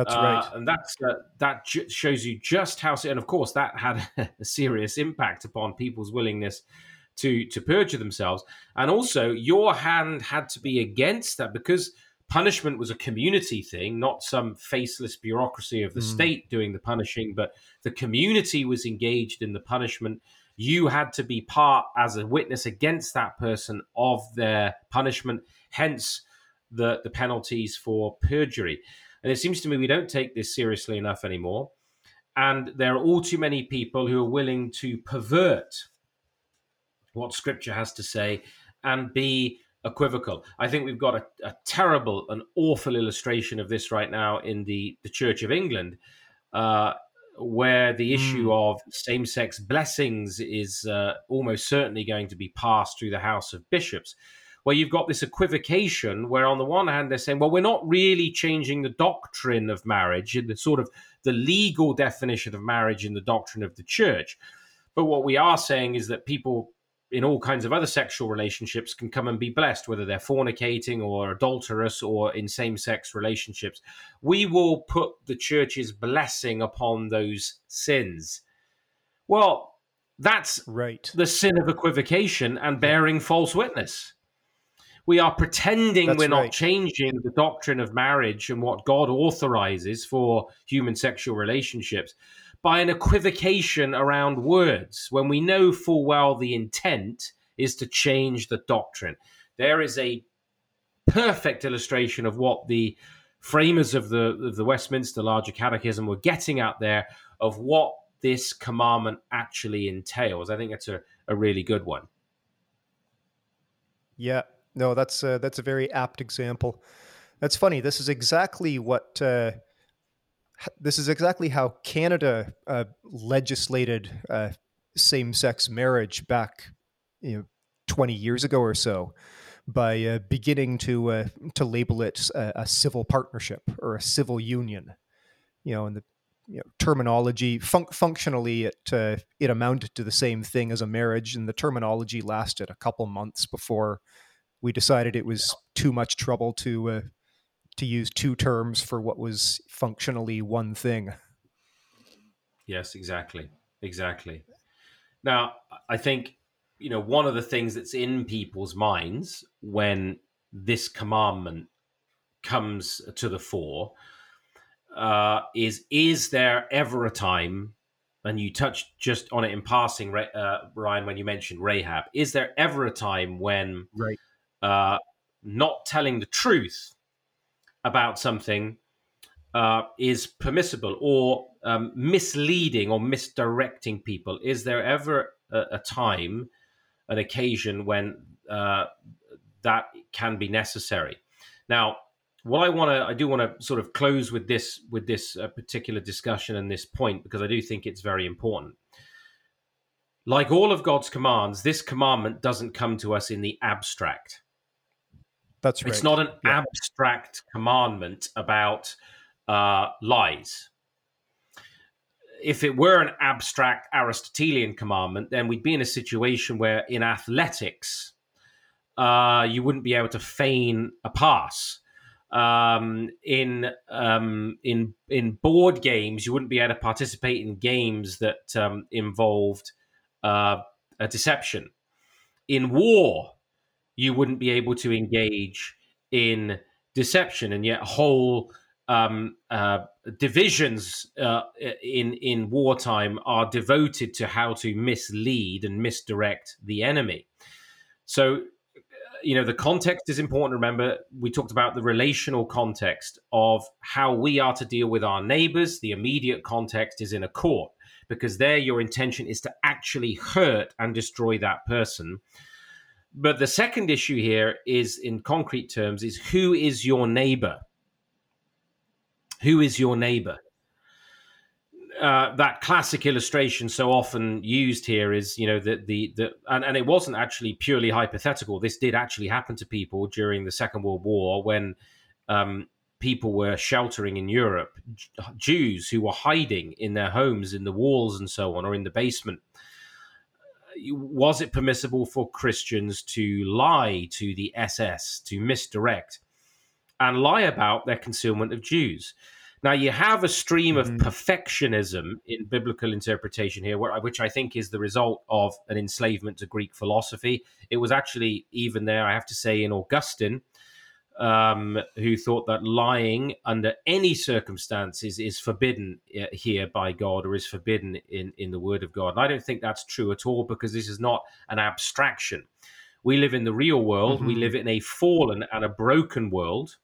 that's uh, right and that's uh, that j- shows you just how and of course that had a serious impact upon people's willingness to to perjure themselves and also your hand had to be against that because punishment was a community thing, not some faceless bureaucracy of the mm. state doing the punishing, but the community was engaged in the punishment. You had to be part as a witness against that person of their punishment, hence the, the penalties for perjury. And it seems to me we don't take this seriously enough anymore. And there are all too many people who are willing to pervert what scripture has to say and be equivocal. I think we've got a, a, terrible, an awful illustration of this right now in the, the Church of England, uh, where the issue mm. of same sex blessings is uh, almost certainly going to be passed through the House of Bishops. Where you've got this equivocation, where on the one hand they're saying, well, we're not really changing the doctrine of marriage, the sort of the legal definition of marriage in the doctrine of the church. But what we are saying is that people in all kinds of other sexual relationships can come and be blessed, whether they're fornicating or adulterous or in same sex relationships. We will put the church's blessing upon those sins. Well, that's right. the sin of equivocation and bearing false witness. We are pretending that's we're right. not changing the doctrine of marriage and what God authorizes for human sexual relationships by an equivocation around words when we know full well the intent is to change the doctrine. There is a perfect illustration of what the framers of the of the Westminster Larger Catechism were getting at there of what this commandment actually entails. I think it's a, a really good one. Yeah, no, that's uh, that's a very apt example. That's funny. This is exactly what uh, this is exactly how Canada uh, legislated uh, same-sex marriage back, you know, twenty years ago or so, by uh, beginning to uh, to label it a, a, civil partnership or a civil union. You know, and the you know, terminology fun- functionally it uh, it amounted to the same thing as a marriage, and the terminology lasted a couple months before we decided it was too much trouble to uh, to use two terms for what was functionally one thing. Yes, exactly, exactly. Now, I think you know one of the things that's in people's minds when this commandment comes to the fore uh, is is there ever a time and you touched just on it in passing uh, ryan when you mentioned rahab is there ever a time when right. Uh, not telling the truth about something uh, is permissible or um, misleading or misdirecting people is there ever a, a time an occasion when uh, that can be necessary now what I want to, I do want to sort of close with this, with this uh, particular discussion and this point, because I do think it's very important. Like all of God's commands, this commandment doesn't come to us in the abstract. That's right. It's not an yeah. abstract commandment about uh, lies. If it were an abstract Aristotelian commandment, then we'd be in a situation where in athletics, uh, you wouldn't be able to feign a pass um, in um, in in board games, you wouldn't be able to participate in games that um, involved uh, a deception. In war, you wouldn't be able to engage in deception, and yet whole um, uh, divisions uh, in in wartime are devoted to how to mislead and misdirect the enemy. So you know the context is important. Remember we talked about the relational context of how we are to deal with our neighbors. The immediate context is in a court because there your intention is to actually hurt and destroy that person but the second issue here is in concrete terms is who is your neighbor? Who is your neighbor? Uh, that classic illustration so often used here is you know that the the and, and it wasn't actually purely hypothetical. This did actually happen to people during the second world war when um, people were sheltering in europe jews who were hiding in their homes in the walls and so on or in the basement was it permissible for christians to lie to the ss to misdirect and lie about their concealment of jews now, you have a stream mm-hmm. of perfectionism in biblical interpretation here, which I think is the result of an enslavement to Greek philosophy. It was actually even there, I have to say, in Augustine, um, who thought that lying under any circumstances is forbidden uh, here by God or is forbidden in, in the Word of God. And I don't think that's true at all because this is not an abstraction. We live in the real world, mm-hmm. we live in a fallen and a broken world,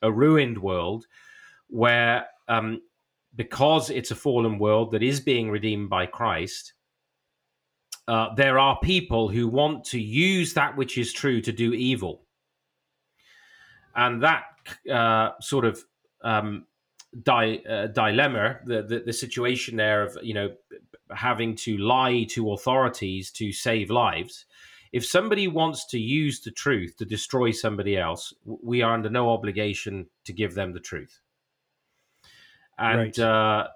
a ruined world where um, because it's a fallen world that is being redeemed by Christ, uh, there are people who want to use that which is true to do evil. And that uh, sort of um, di- uh, dilemma, the, the, the situation there of you know having to lie to authorities to save lives. If somebody wants to use the truth to destroy somebody else, we are under no obligation to give them the truth and right. uh,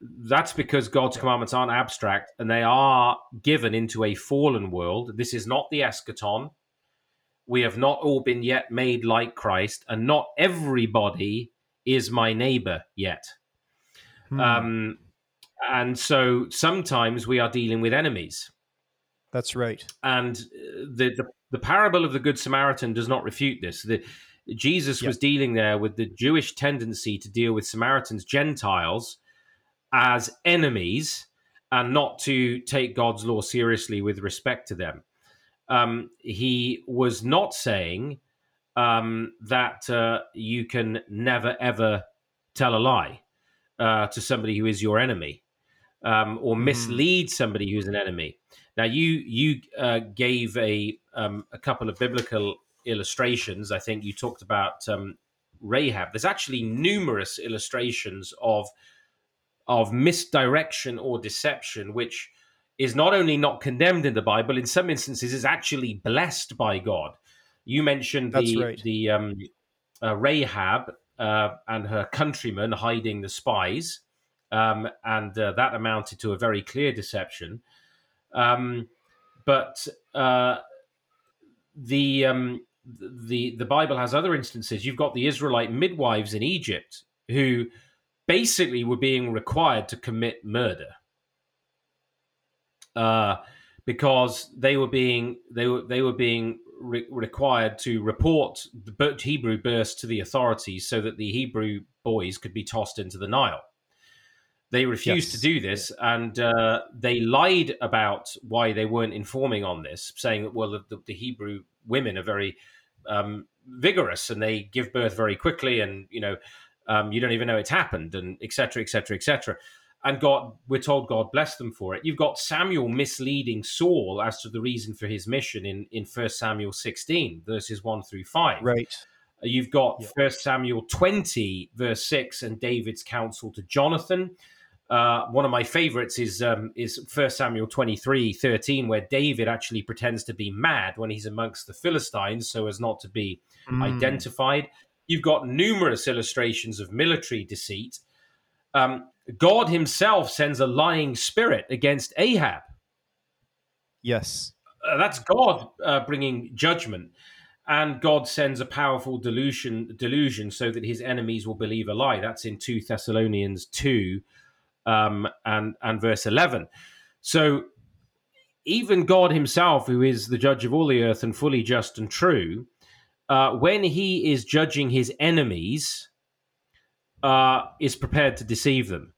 that's because God's commandments aren't abstract and they are given into a fallen world. This is not the eschaton. We have not all been yet made like Christ, and not everybody is my neighbor yet. Hmm. Um, and so sometimes we are dealing with enemies. That's right. And the, the, the parable of the Good Samaritan does not refute this. The, Jesus yep. was dealing there with the Jewish tendency to deal with Samaritans, Gentiles, as enemies and not to take God's law seriously with respect to them. Um, he was not saying um, that uh, you can never ever tell a lie uh, to somebody who is your enemy um, or mm-hmm. mislead mm. somebody who's an enemy. Now, you you uh, gave a um, a couple of biblical illustrations. I think you talked about um, Rahab. There's actually numerous illustrations of of misdirection or deception, which is not only not condemned in the Bible, in some instances is actually blessed by God. You mentioned the right. the um, uh, Rahab uh, and her countrymen hiding the spies, um, and uh, that amounted to a very clear deception. Um, but uh, the um, the the Bible has other instances. You've got the Israelite midwives in Egypt who basically were being required to commit murder uh, because they were being they were they were being re- required to report the Hebrew births to the authorities so that the Hebrew boys could be tossed into the Nile. They refused yes. to do this, and uh, they lied about why they weren't informing on this, saying that well, the, the Hebrew women are very um, vigorous and they give birth very quickly, and you know um, you don't even know it's happened, and etc. etc. etc. And God, we're told God blessed them for it. You've got Samuel misleading Saul as to the reason for his mission in in First Samuel 16 verses one through five. Right. Uh, you've got First yeah. Samuel 20 verse six and David's counsel to Jonathan. Uh, one of my favorites is um, is First Samuel 23, 13, where David actually pretends to be mad when he's amongst the Philistines so as not to be mm. identified. You've got numerous illustrations of military deceit. Um, God himself sends a lying spirit against Ahab. Yes. Uh, that's God uh, bringing judgment. And God sends a powerful delusion, delusion so that his enemies will believe a lie. That's in 2 Thessalonians 2 um, and and verse eleven. So even God Himself, who is the judge of all the earth and fully just and true, uh, when He is judging His enemies, uh, is prepared to deceive them.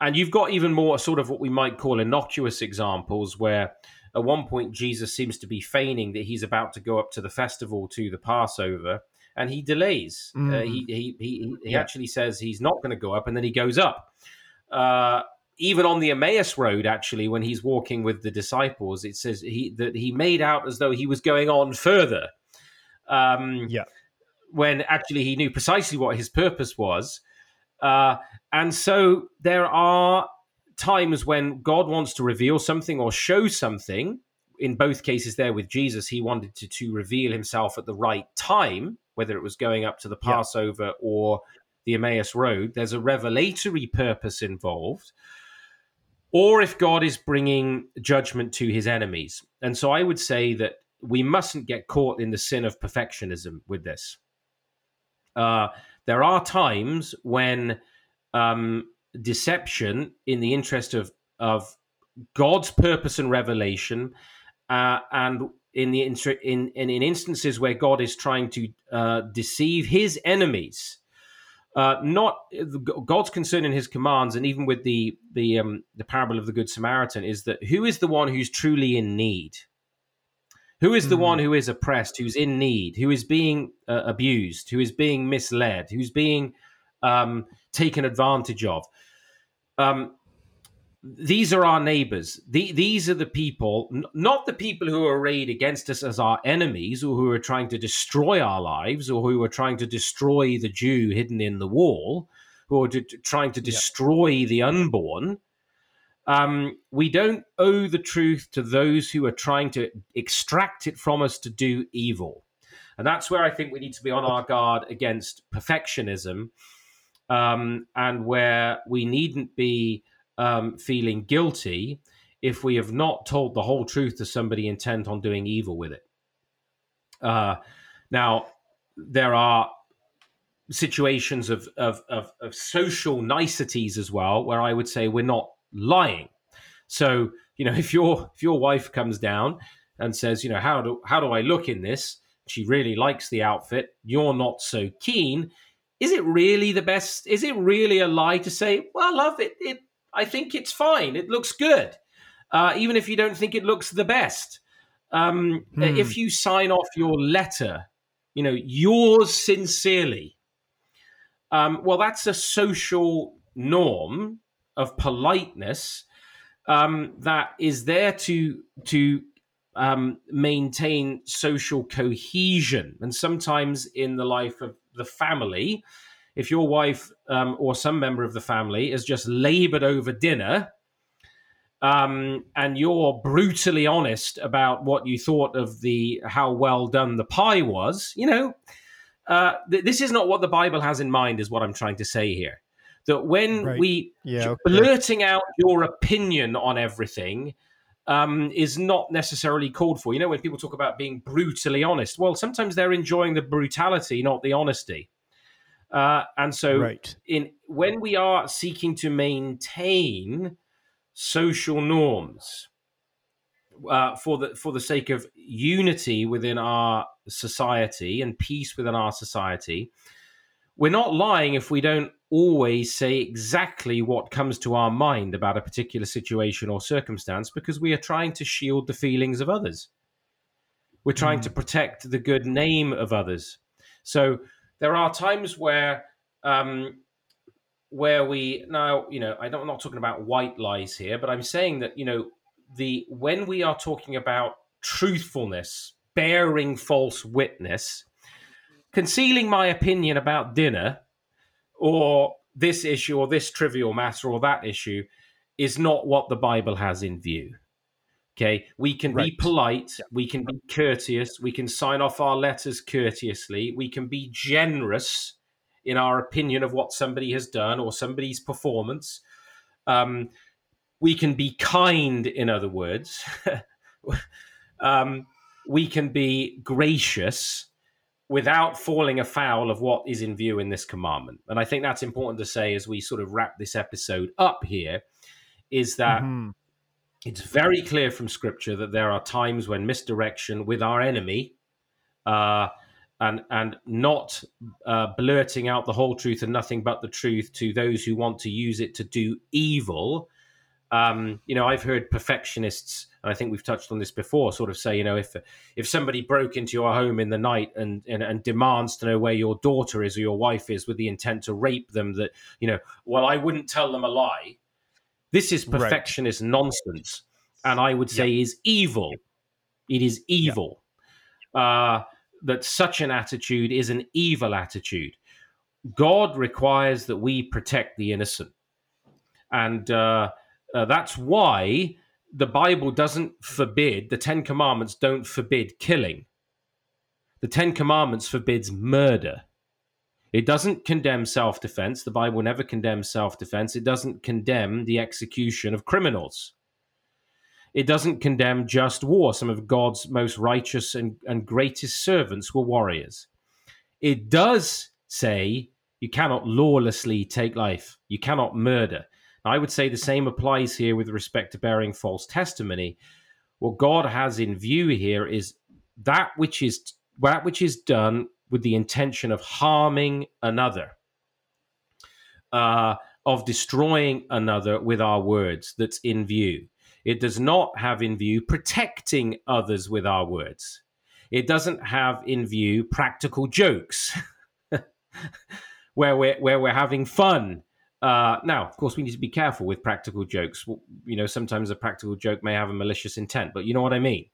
And you've got even more sort of what we might call innocuous examples where at one point Jesus seems to be feigning that he's about to go up to the festival to the Passover and he delays. Mm. Uh, he he he, he yeah. actually says he's not going to go up and then he goes up uh, even on the Emmaus road, actually, when he's walking with the disciples, it says he that he made out as though he was going on further. Um, yeah. When actually he knew precisely what his purpose was. Uh, and so there are times when God wants to reveal something or show something. In both cases, there with Jesus, he wanted to, to reveal himself at the right time, whether it was going up to the Passover yeah. or the Emmaus Road, there's a revelatory purpose involved, or if God is bringing judgment to his enemies. And so I would say that we mustn't get caught in the sin of perfectionism with this. Uh, there are times when um, deception, in the interest of, of God's purpose and revelation, uh, and in the in, in in instances where God is trying to uh, deceive His enemies, uh, not God's concern in His commands, and even with the the um, the parable of the Good Samaritan, is that who is the one who's truly in need? Who is the mm. one who is oppressed, who's in need, who is being uh, abused, who is being misled, who's being um, taken advantage of? Um, these are our neighbors. The, these are the people, n- not the people who are arrayed against us as our enemies or who are trying to destroy our lives or who are trying to destroy the Jew hidden in the wall, who are d- trying to destroy yeah. the unborn. Um, we don't owe the truth to those who are trying to extract it from us to do evil. And that's where I think we need to be on our guard against perfectionism um, and where we needn't be um, feeling guilty if we have not told the whole truth to somebody intent on doing evil with it. Uh, now, there are situations of, of, of, of, social niceties as well, where I would say we're not lying. So, you know, if your if your wife comes down and says, you know, how do how do I look in this? She really likes the outfit. You're not so keen. Is it really the best? Is it really a lie to say, well, love it? It I think it's fine. It looks good, uh, even if you don't think it looks the best. Um, hmm. If you sign off your letter, you know, yours sincerely. Um, well, that's a social norm of politeness um, that is there to to um, maintain social cohesion. And sometimes in the life of the family, if your wife um, or some member of the family is just labored over dinner, um, and you're brutally honest about what you thought of the how well done the pie was, you know, uh, th- this is not what the Bible has in mind. Is what I'm trying to say here. That when Right. we Yeah, okay. blurting out your opinion on everything um, is not necessarily called for. You know, when people talk about being brutally honest, well, sometimes they're enjoying the brutality, not the honesty. Uh, and so, right. in when we are seeking to maintain social norms uh, for the for the sake of unity within our society and peace within our society, we're not lying if we don't always say exactly what comes to our mind about a particular situation or circumstance because we are trying to shield the feelings of others. We're trying Mm. to protect the good name of others. So there are times where um, where we now you know I don't, I'm not talking about white lies here, but I'm saying that you know the when we are talking about truthfulness, bearing false witness, concealing my opinion about dinner or this issue or this trivial matter or that issue is not what the Bible has in view. Okay, we can be Right. polite, we can be courteous, we can sign off our letters courteously, we can be generous in our opinion of what somebody has done or somebody's performance. Um, we can be kind, in other words. um, we can be gracious without falling afoul of what is in view in this commandment. And I think that's important to say as we sort of wrap this episode up here is that Mhm. it's very clear from scripture that there are times when misdirection with our enemy uh, and and not uh, blurting out the whole truth and nothing but the truth to those who want to use it to do evil. Um, you know, I've heard perfectionists, and I think we've touched on this before, sort of say, you know, if if somebody broke into your home in the night and, and and demands to know where your daughter is or your wife is with the intent to rape them, that you know, well, I wouldn't tell them a lie. This is Right. perfectionist nonsense, and I would say is evil. It is evil. Uh, that such an attitude is an evil attitude. God requires that we protect the innocent, and uh, uh, that's why the Bible doesn't forbid. The Ten Commandments don't forbid killing. The Ten Commandments forbids murder. It doesn't condemn self defense. The Bible never condemns self defense. It doesn't condemn the execution of criminals. It doesn't condemn just war. Some of God's most righteous and, and greatest servants were warriors. It does say you cannot lawlessly take life, you cannot murder. I would say the same applies here with respect to bearing false testimony. What God has in view here is that which is that which is done with the intention of harming another, uh, of destroying another with our words. That's in view. It does not have in view protecting others with our words. It doesn't have in view practical jokes where we're where we're having fun. Uh, now, of course, we need to be careful with practical jokes. You know, sometimes a practical joke may have a malicious intent, but you know what I mean.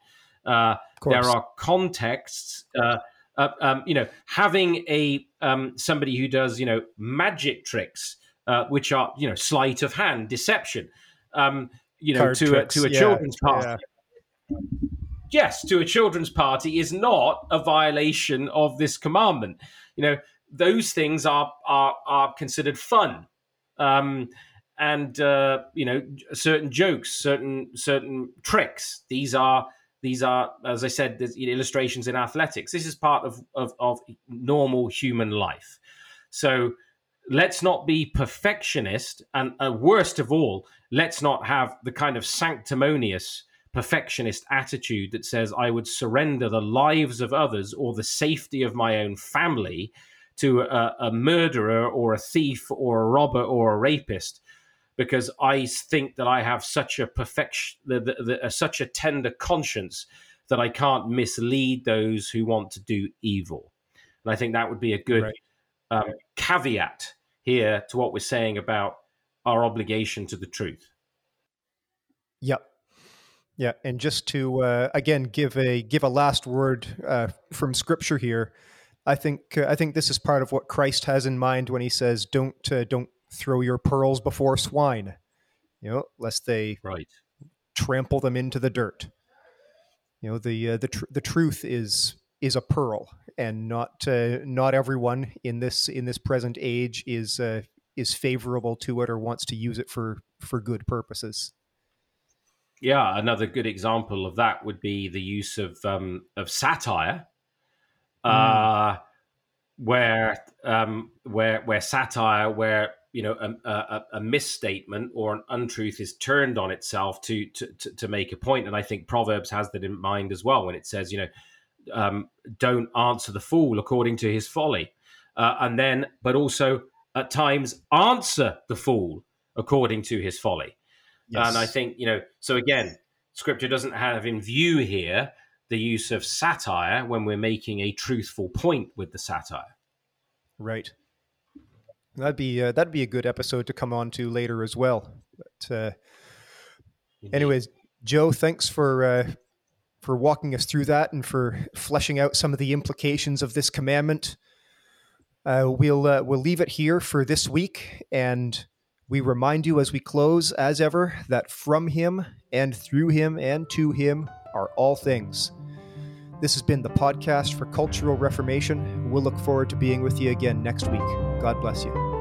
Uh, there are contexts. Uh, uh, um, you know, having a um, somebody who does you know magic tricks, uh, which are you know sleight of hand, deception. Um, you know, Card to tricks, a, to a yeah, children's party. yeah. Yes, to a children's party is not a violation of this commandment. You know, those things are are are considered fun. Um, and uh, you know certain jokes, certain certain tricks. These are these are, as I said, illustrations in athletics. This is part of of, of normal human life. So let's not be perfectionist, and uh, worst of all, let's not have the kind of sanctimonious perfectionist attitude that says I would surrender the lives of others or the safety of my own family to a, a murderer or a thief or a robber or a rapist because I think that I have such a perfection, the, the, the, such a tender conscience that I can't mislead those who want to do evil. And I think that would be a good Right. um, caveat here to what we're saying about our obligation to the truth. Yep. Yeah, and just to uh, again give a give a last word uh, from Scripture here, I think uh, I think this is part of what Christ has in mind when he says, "Don't uh, don't throw your pearls before swine," you know, lest they right trample them into the dirt. You know, the uh, the tr- the truth is is a pearl, and not uh, not everyone in this in this present age is is favorable to it or wants to use it for for good purposes. Yeah, another good example of that would be the use of um, of satire, mm. uh, where um, where where satire, where you know a, a, a, misstatement or an untruth is turned on itself to, to to make a point. point, and I think Proverbs has that in mind as well when it says, you know, um, don't answer the fool according to his folly, uh, and then but also at times answer the fool according to his folly. Yes. And I think, you know, so again, scripture doesn't have in view here the use of satire when we're making a truthful point with the satire. Right. That'd be uh, that'd be a good episode to come on to later as well. But uh, anyways, Joe, thanks for uh, for walking us through that and for fleshing out some of the implications of this commandment. Uh, we'll uh, we'll leave it here for this week, and we remind you as we close, as ever, that from Him and through Him and to Him are all things. This has been the podcast for Cultural Reformation. We'll look forward to being with you again next week. God bless you.